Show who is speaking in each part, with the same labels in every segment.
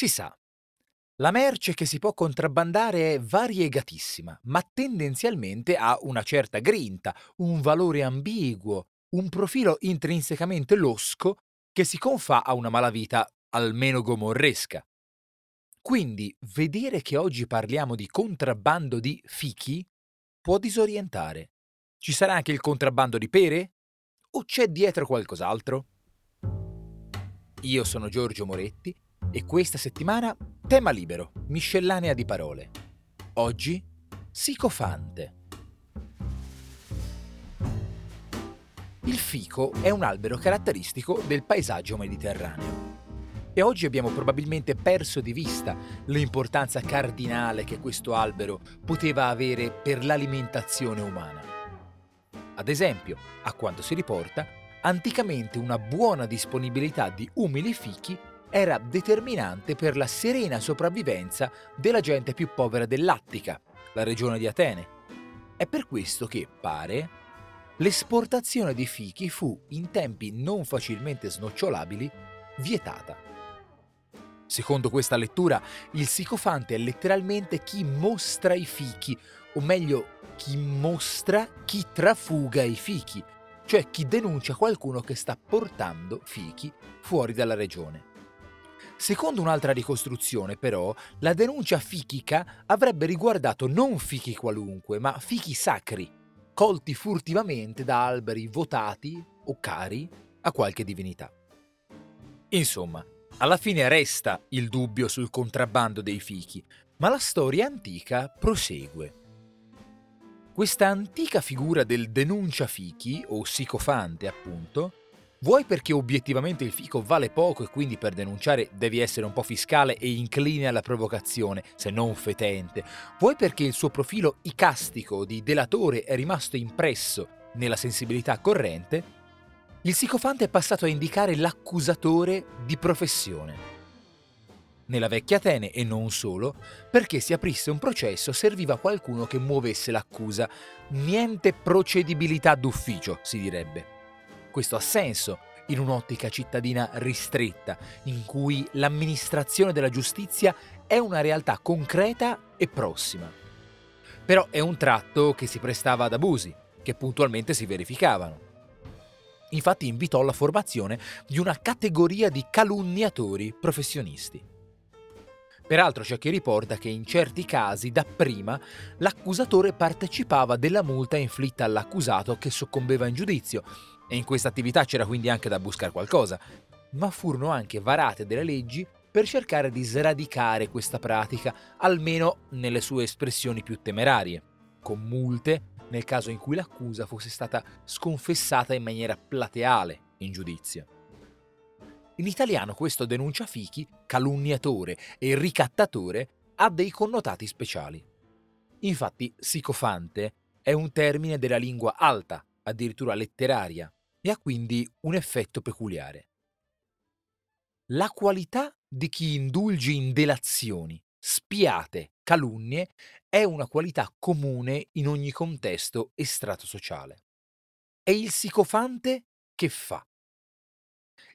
Speaker 1: Si sa, la merce che si può contrabbandare è variegatissima, ma tendenzialmente ha una certa grinta, un valore ambiguo, un profilo intrinsecamente losco che si confà a una malavita almeno gomorresca. Quindi vedere che oggi parliamo di contrabbando di fichi può disorientare. Ci sarà anche il contrabbando di pere? O c'è dietro qualcos'altro? Io sono Giorgio Moretti e questa settimana tema libero, miscellanea di parole. Oggi sicofante. Il fico è un albero caratteristico del paesaggio mediterraneo. E oggi abbiamo probabilmente perso di vista l'importanza cardinale che questo albero poteva avere per l'alimentazione umana. Ad esempio, a quanto si riporta, anticamente una buona disponibilità di umili fichi era determinante per la serena sopravvivenza della gente più povera dell'Attica, la regione di Atene. È per questo che, pare, l'esportazione di fichi fu in tempi non facilmente snocciolabili vietata. Secondo questa lettura, il sicofante è letteralmente chi mostra i fichi, o meglio, chi mostra chi trafuga i fichi, cioè chi denuncia qualcuno che sta portando fichi fuori dalla regione. Secondo un'altra ricostruzione, però, la denuncia fichica avrebbe riguardato non fichi qualunque, ma fichi sacri, colti furtivamente da alberi votati o cari a qualche divinità. Insomma, alla fine resta il dubbio sul contrabbando dei fichi, ma la storia antica prosegue. Questa antica figura del denuncia fichi, o sicofante appunto, Vuoi perché obiettivamente il fico vale poco e quindi per denunciare devi essere un po' fiscale e incline alla provocazione, se non fetente. Vuoi perché il suo profilo icastico di delatore è rimasto impresso nella sensibilità corrente? Il sicofante è passato a indicare l'accusatore di professione. Nella vecchia Atene e non solo, perché si aprisse un processo serviva qualcuno che muovesse l'accusa. Niente procedibilità d'ufficio, si direbbe. Questo ha senso in un'ottica cittadina ristretta, in cui l'amministrazione della giustizia è una realtà concreta e prossima. Però è un tratto che si prestava ad abusi, che puntualmente si verificavano. Infatti invitò alla formazione di una categoria di calunniatori professionisti. Peraltro c'è chi riporta che in certi casi, dapprima, l'accusatore partecipava della multa inflitta all'accusato che soccombeva in giudizio, e in questa attività c'era quindi anche da buscare qualcosa, ma furono anche varate delle leggi per cercare di sradicare questa pratica, almeno nelle sue espressioni più temerarie, con multe nel caso in cui l'accusa fosse stata sconfessata in maniera plateale in giudizio. In italiano questo denuncia fichi, calunniatore e ricattatore ha dei connotati speciali. Infatti, sicofante è un termine della lingua alta, addirittura letteraria, e ha quindi un effetto peculiare. La qualità di chi indulge in delazioni, spiate, calunnie è una qualità comune in ogni contesto e strato sociale. È il sicofante che fa.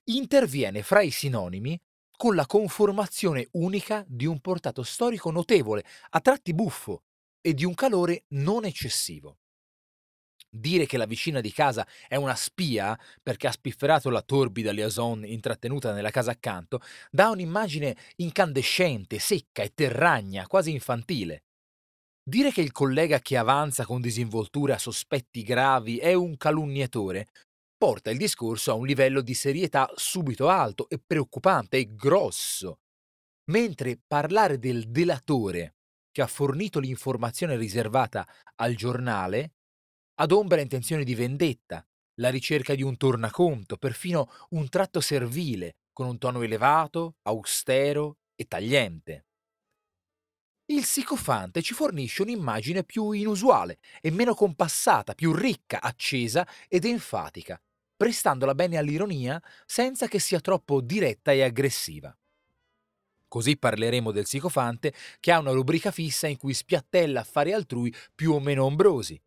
Speaker 1: Interviene fra i sinonimi con la conformazione unica di un portato storico notevole, a tratti buffo, e di un calore non eccessivo. Dire che la vicina di casa è una spia perché ha spifferato la torbida liaison intrattenuta nella casa accanto dà un'immagine incandescente, secca e terragna, quasi infantile. Dire che il collega che avanza con disinvoltura sospetti gravi è un calunniatore porta il discorso a un livello di serietà subito alto e preoccupante e grosso. Mentre parlare del delatore che ha fornito l'informazione riservata al giornale adombra intenzioni di vendetta, la ricerca di un tornaconto, perfino un tratto servile, con un tono elevato, austero e tagliente. Il sicofante ci fornisce un'immagine più inusuale e meno compassata, più ricca, accesa ed enfatica, prestandola bene all'ironia senza che sia troppo diretta e aggressiva. Così parleremo del sicofante che ha una rubrica fissa in cui spiattella affari altrui più o meno ombrosi,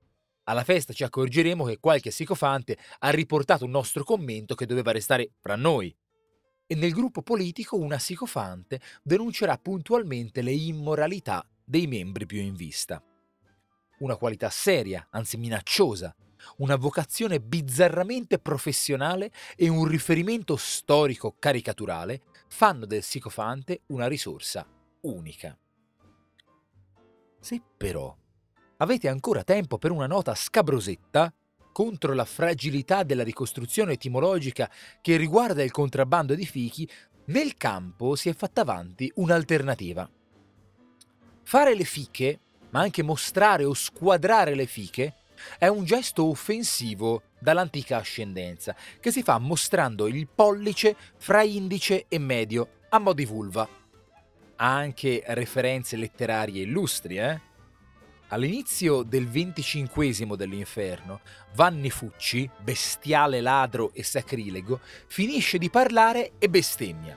Speaker 1: alla festa ci accorgeremo che qualche sicofante ha riportato un nostro commento che doveva restare fra noi. E nel gruppo politico una sicofante denuncerà puntualmente le immoralità dei membri più in vista. Una qualità seria, anzi minacciosa, una vocazione bizzarramente professionale e un riferimento storico caricaturale fanno del sicofante una risorsa unica. Se però avete ancora tempo per una nota scabrosetta contro la fragilità della ricostruzione etimologica che riguarda il contrabbando di fichi, nel campo si è fatta avanti un'alternativa. Fare le fiche, ma anche mostrare o squadrare le fiche, è un gesto offensivo dall'antica ascendenza, che si fa mostrando il pollice fra indice e medio, a mo' di vulva. Ha anche referenze letterarie illustri, eh? All'inizio del venticinquesimo dell'inferno, Vanni Fucci, bestiale ladro e sacrilego, finisce di parlare e bestemmia.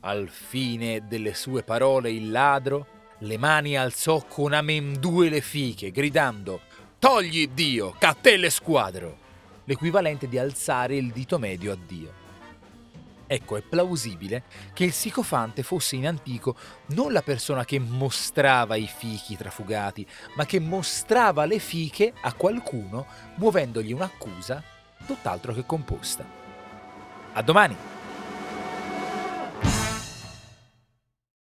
Speaker 1: Al fine delle sue parole il ladro le mani alzò con amendue le fiche, gridando «Togli Dio, cattelle squadro!» l'equivalente di alzare il dito medio a Dio. Ecco, è plausibile che il sicofante fosse in antico non la persona che mostrava i fichi trafugati, ma che mostrava le fiche a qualcuno muovendogli un'accusa tutt'altro che composta. A domani!